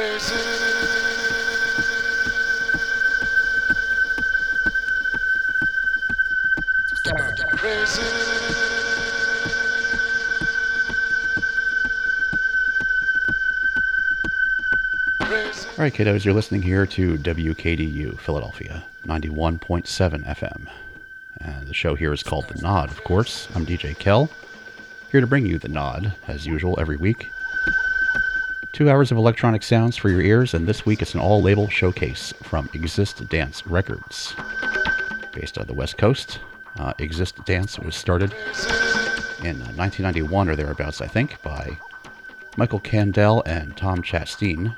All right, kiddos, you're listening here to WKDU Philadelphia, 91.7 FM. And the show here is called The Nod, of course. I'm DJ Kel, here to bring you The Nod, as usual, every week. Two hours of electronic sounds for your ears, and this week it's an all label showcase from Exist Dance Records. Based on the West Coast, uh, Exist Dance was started in 1991 or thereabouts, I think, by Michael Kandel and Tom Chasteen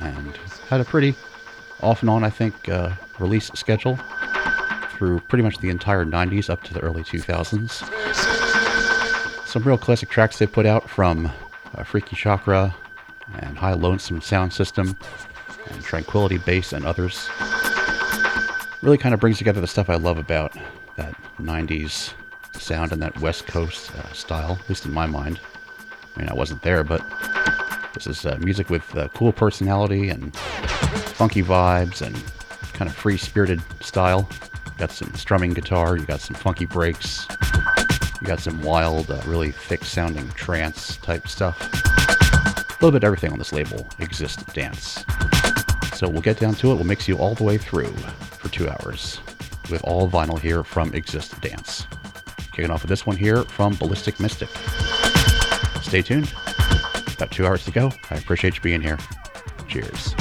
and had a pretty off and on, I think, uh, release schedule through pretty much the entire 90s up to the early 2000s. Some real classic tracks they put out from uh, Freaky Chakra and High Lonesome Sound System and Tranquility Base and others. Really kind of brings together the stuff I love about that 90s sound and that West Coast uh, style, at least in my mind. I mean, I wasn't there, but this is uh, music with uh, cool personality and funky vibes and kind of free spirited style. You got some strumming guitar, you got some funky breaks, you got some wild, uh, really thick sounding trance type stuff. Little bit everything on this label exists dance. So we'll get down to it. We'll mix you all the way through for two hours with all vinyl here from Exist Dance. Kicking off with this one here from Ballistic Mystic. Stay tuned. About two hours to go. I appreciate you being here. Cheers.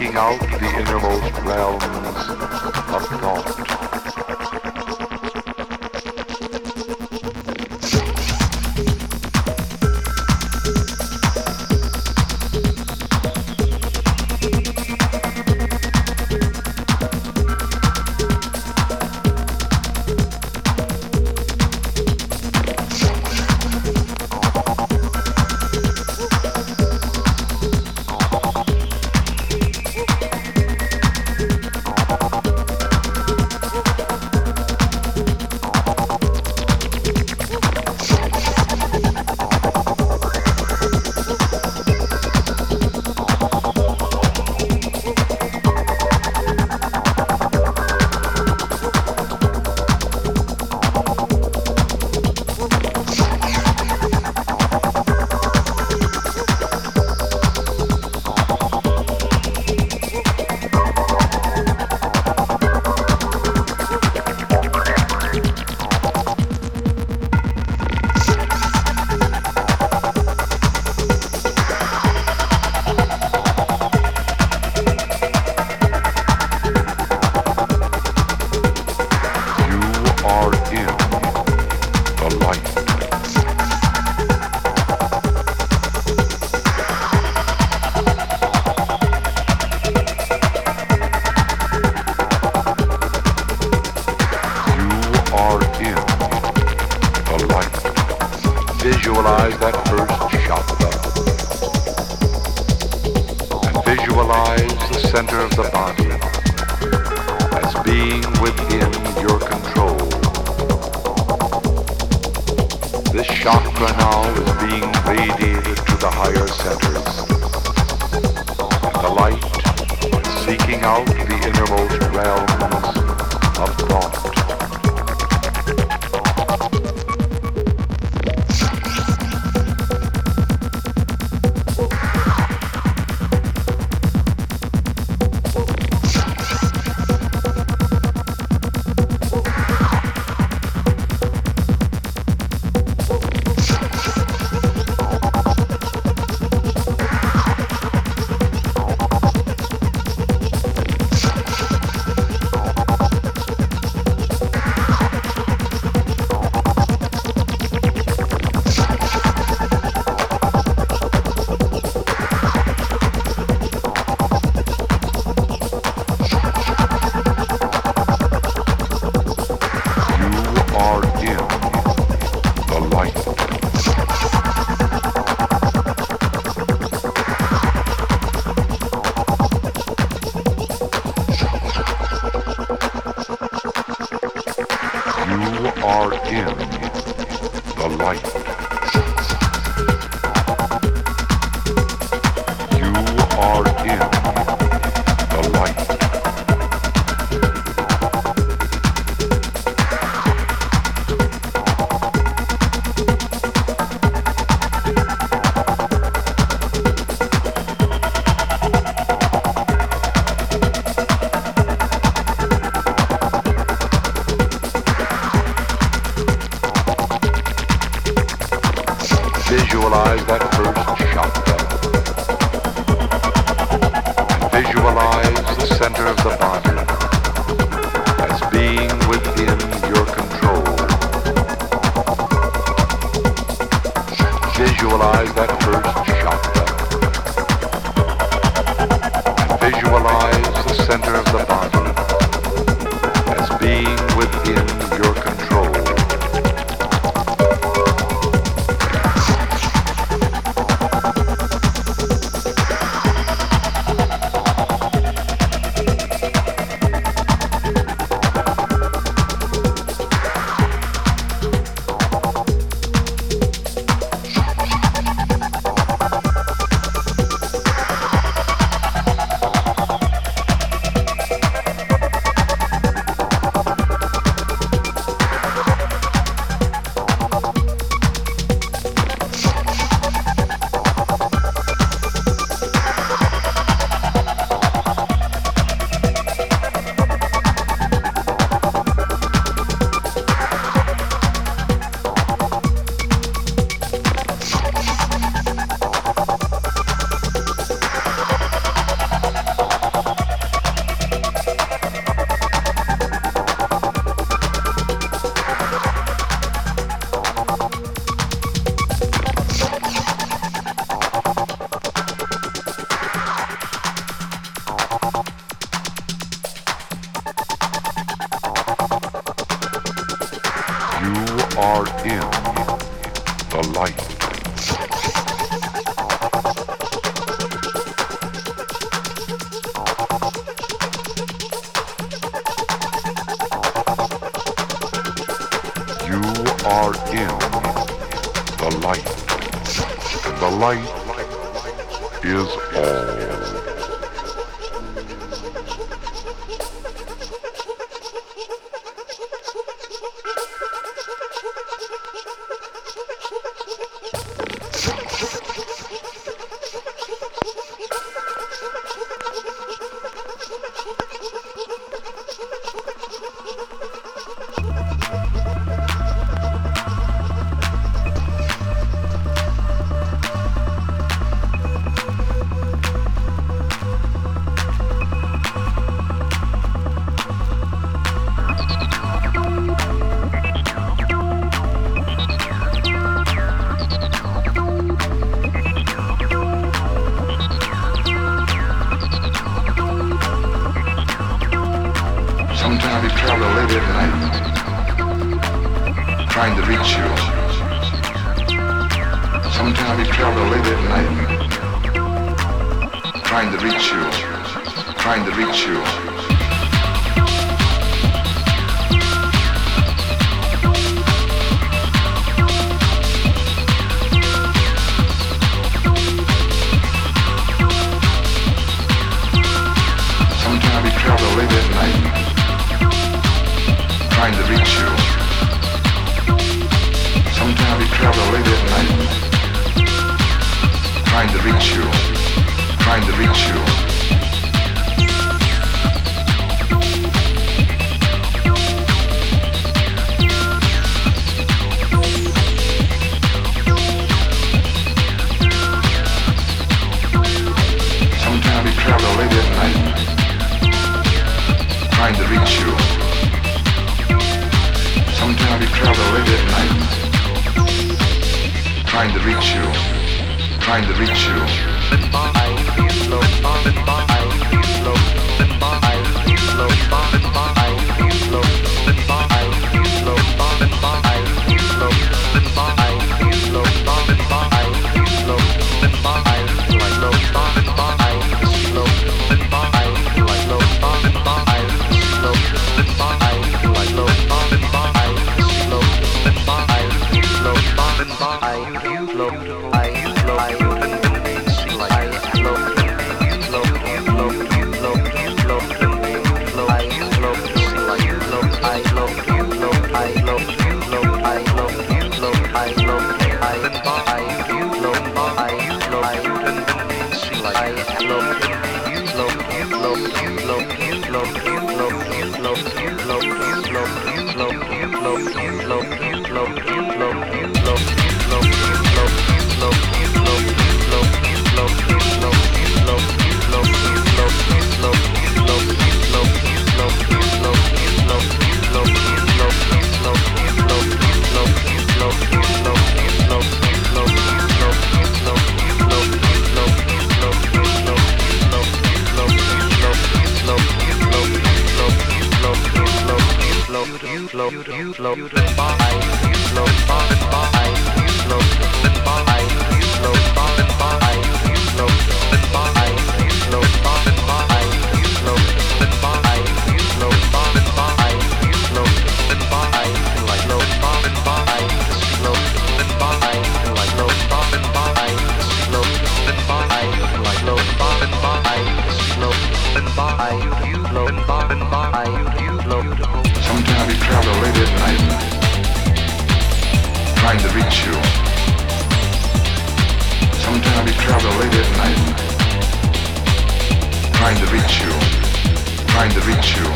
Seeking out the innermost realms Sometimes we travel late at night, trying to reach you. Sometimes we travel late at night, trying to reach you, trying to reach you.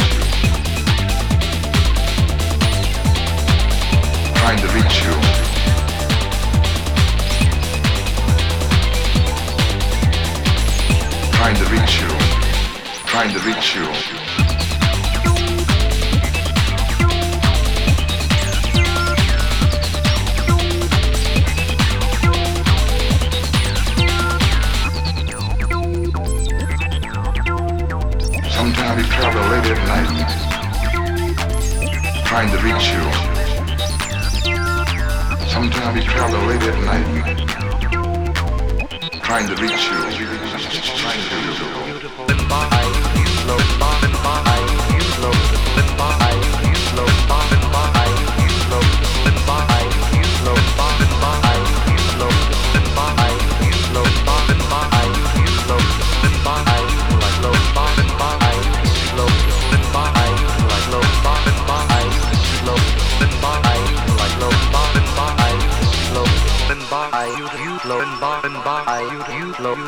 Trying to reach you. Trying to reach you, trying to reach you. Travel late at night, trying to reach you. Sometimes we travel late at night, trying to reach you, trying to reach you.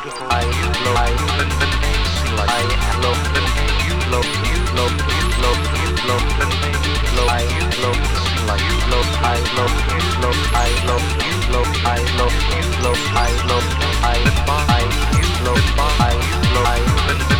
I love you, the name Slice. I love I, name you love, you love, you love, you love I, name you love. I love Slice. You love, I love, you love, I love, you love, I love, you love, I love, I love, I love, I love, I love, I love.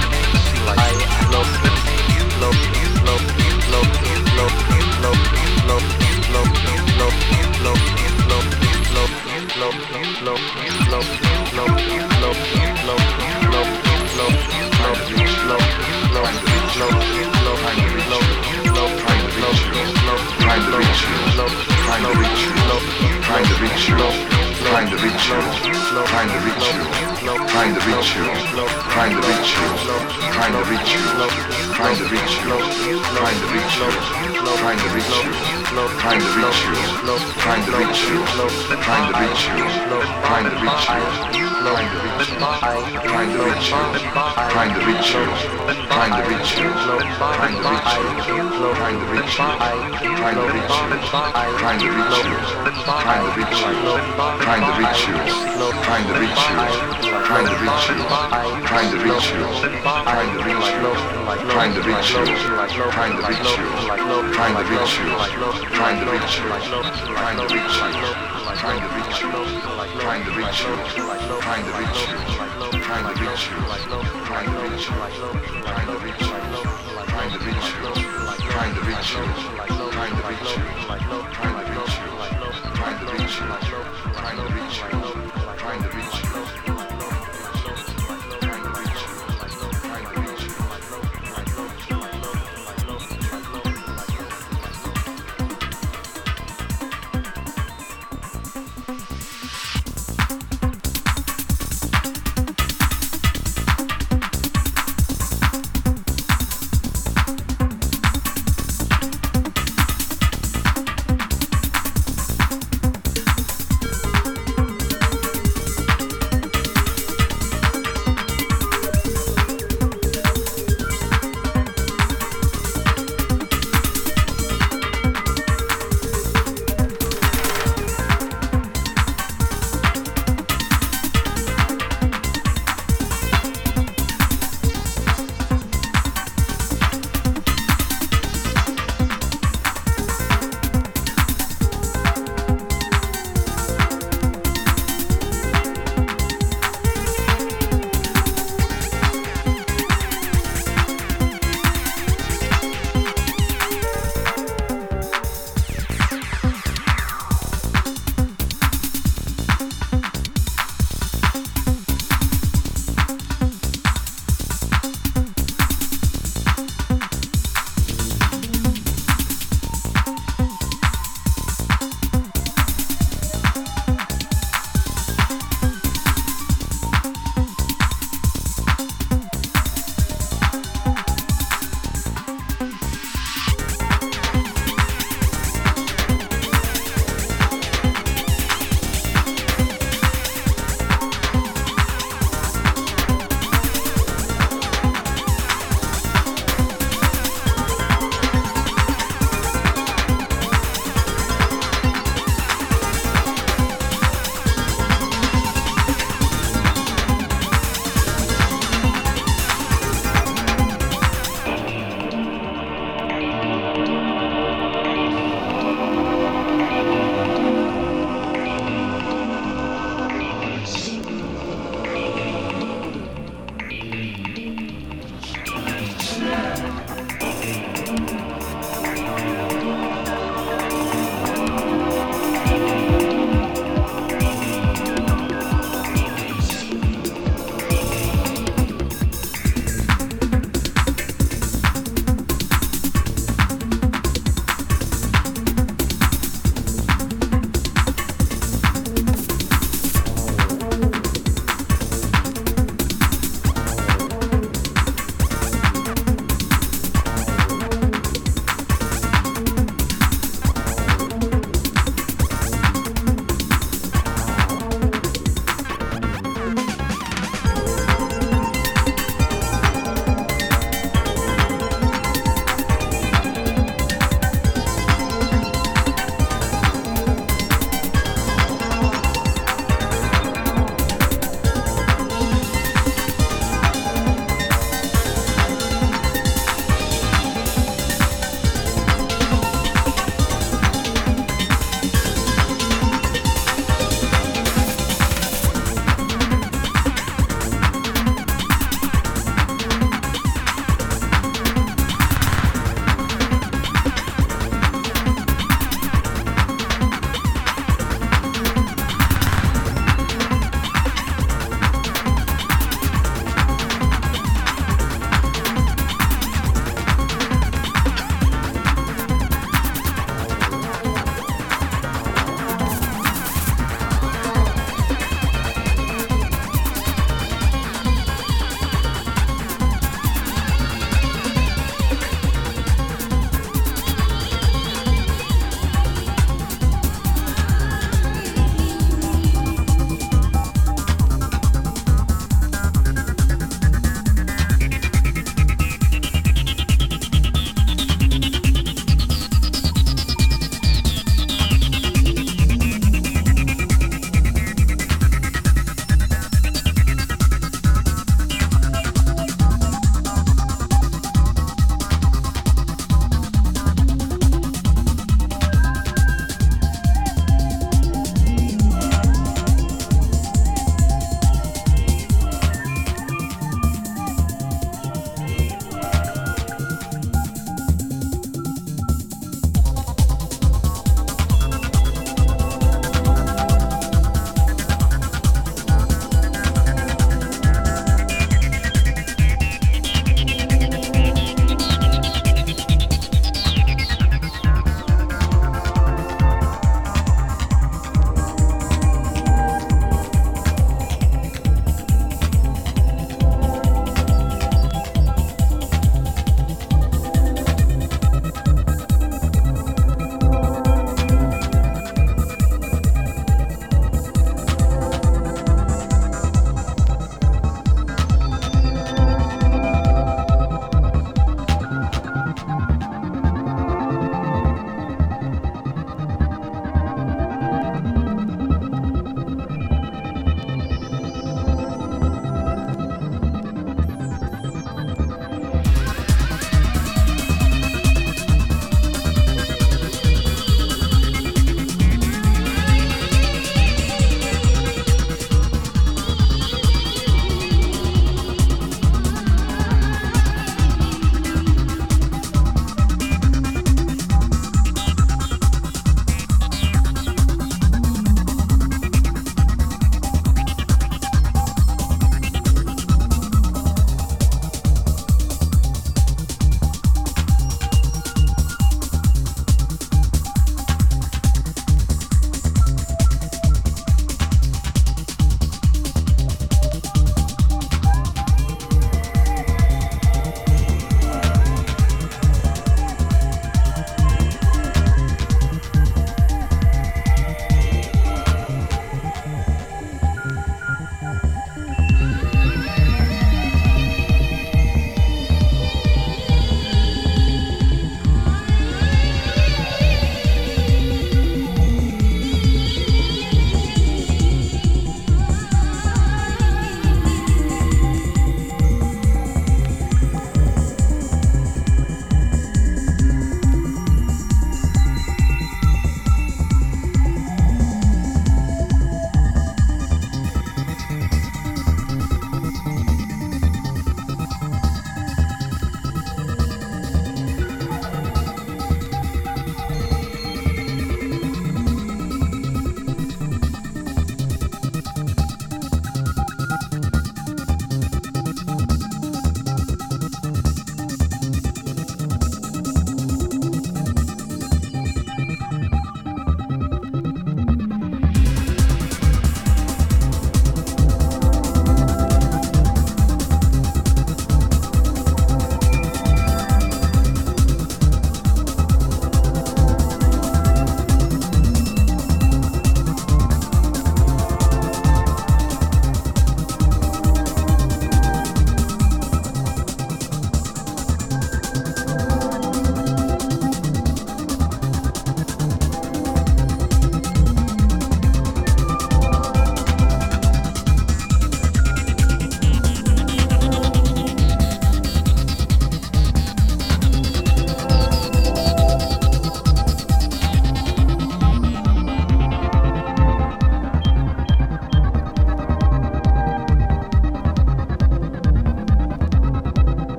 Reach you, trying to reach you, trying to reach you, trying to reach you, trying to reach you, trying to reach you, trying to reach you, trying to reach you, trying to reach you, trying to reach you, trying to reach you, trying to reach you, trying to reach you, trying to reach you, trying to reach you, trying to reach you, trying to reach you, trying to reach you, trying to reach you, trying to reach you, trying to reach you, trying to reach you, trying to reach you, trying to reach you, trying to reach you, trying to reach you, trying to reach you, trying to reach you, trying to reach you, trying to reach you, trying to reach you, trying to reach you, trying to reach you, trying to reach you, trying to reach you, trying to reach you, trying to reach you, trying to reach you, trying to reach you, trying to reach you, trying to reach you, trying to reach you, trying to reach you, trying to reach you, trying to reach you, trying to reach you,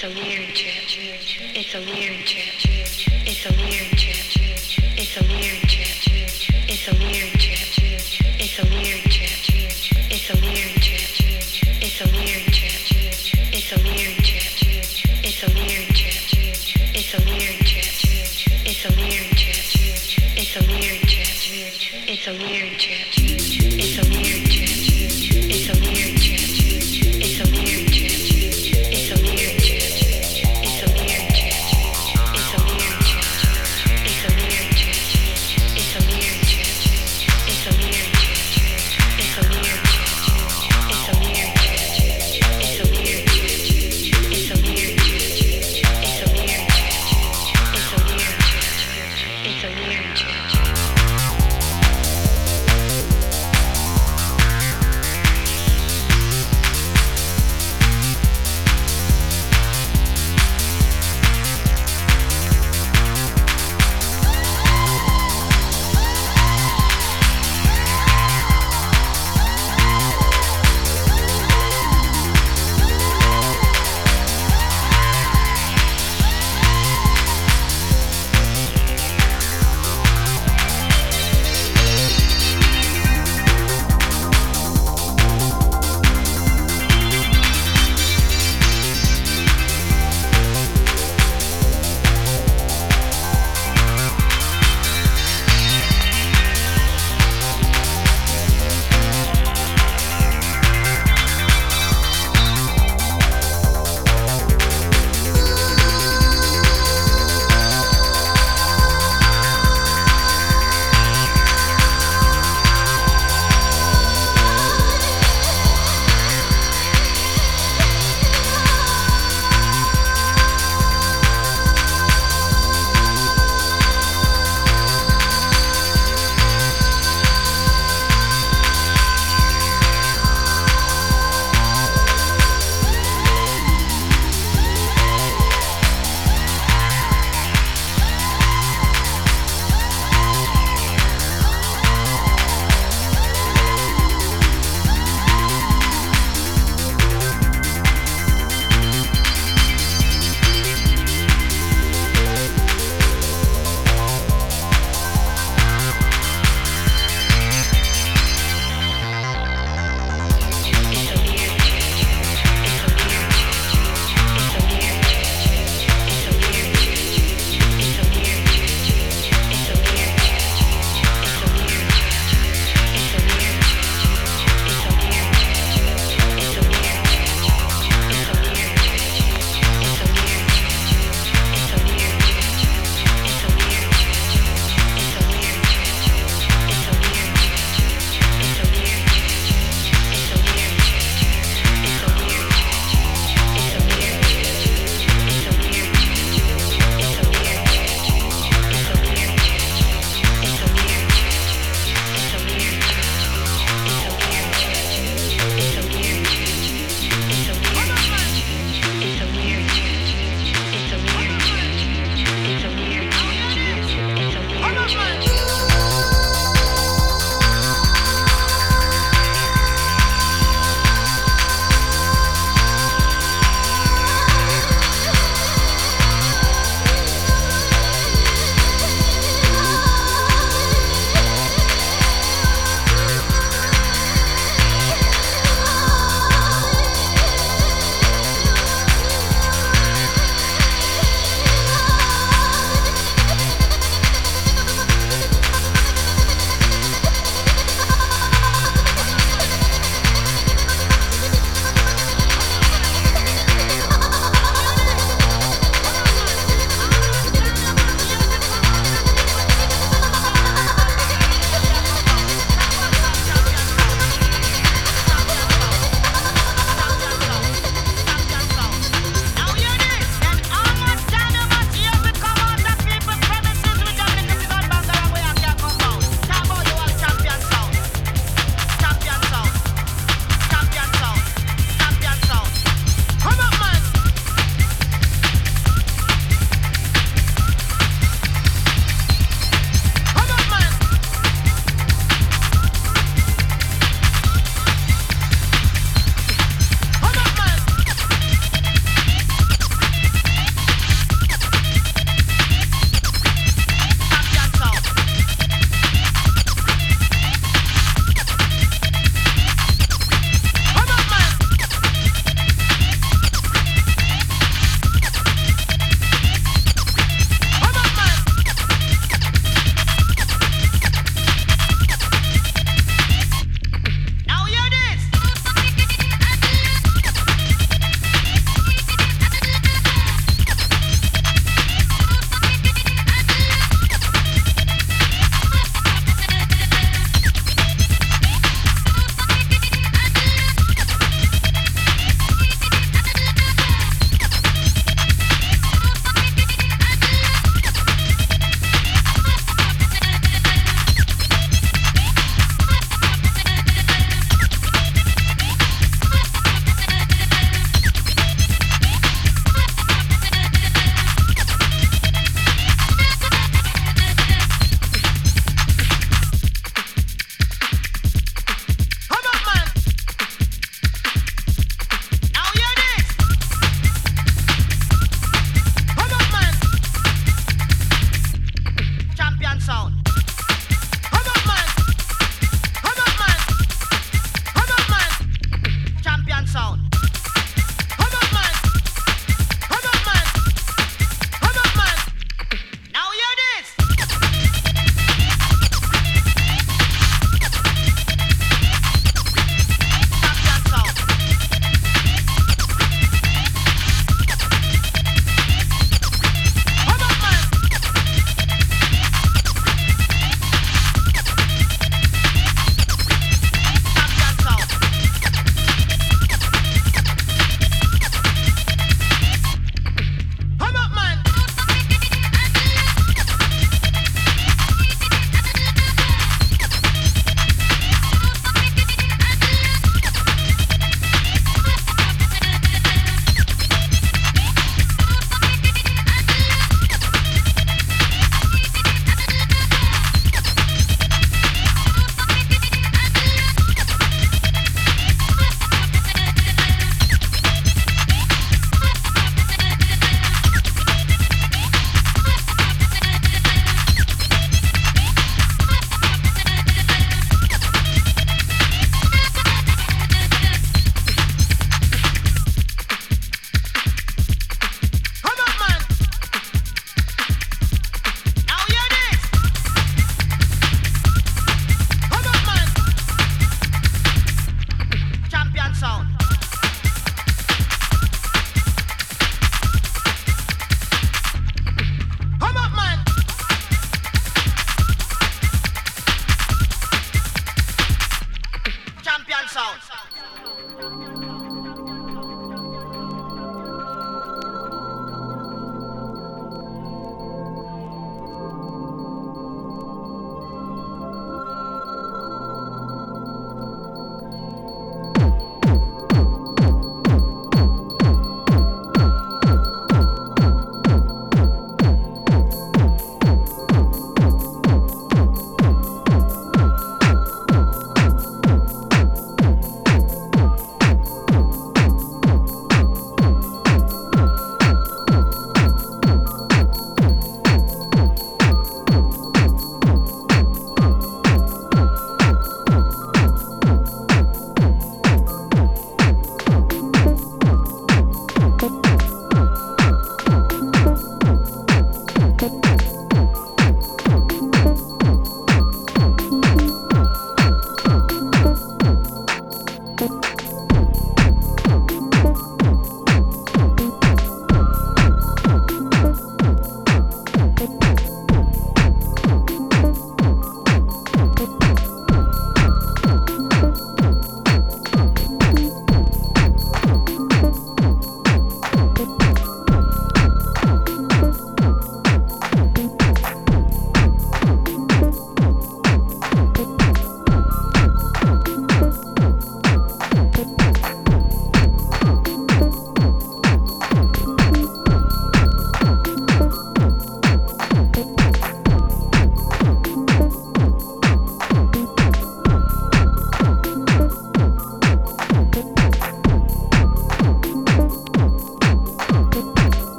It's a weird trip. It's a weird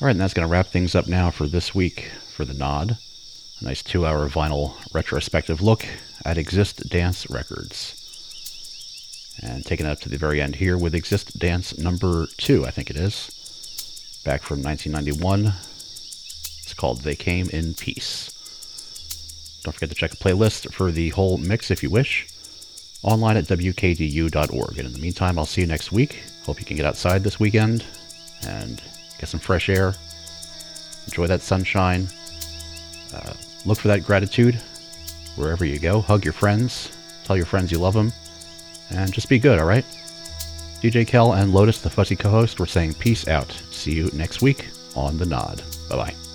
All right, and that's going to wrap things up now for this week for the Nod. A nice two hour vinyl retrospective look at Exist Dance Records. And taking it up to the very end here with Exist Dance number two, I think it is. Back from 1991. It's called They Came in Peace. Don't forget to check the playlist for the whole mix if you wish. Online at wkdu.org. And in the meantime, I'll see you next week. Hope you can get outside this weekend and get some fresh air. Enjoy that sunshine. Uh, look for that gratitude wherever you go. Hug your friends. Tell your friends you love them. And just be good, all right? DJ Kel and Lotus, the fuzzy co host, were saying peace out. See you next week on The Nod. Bye bye.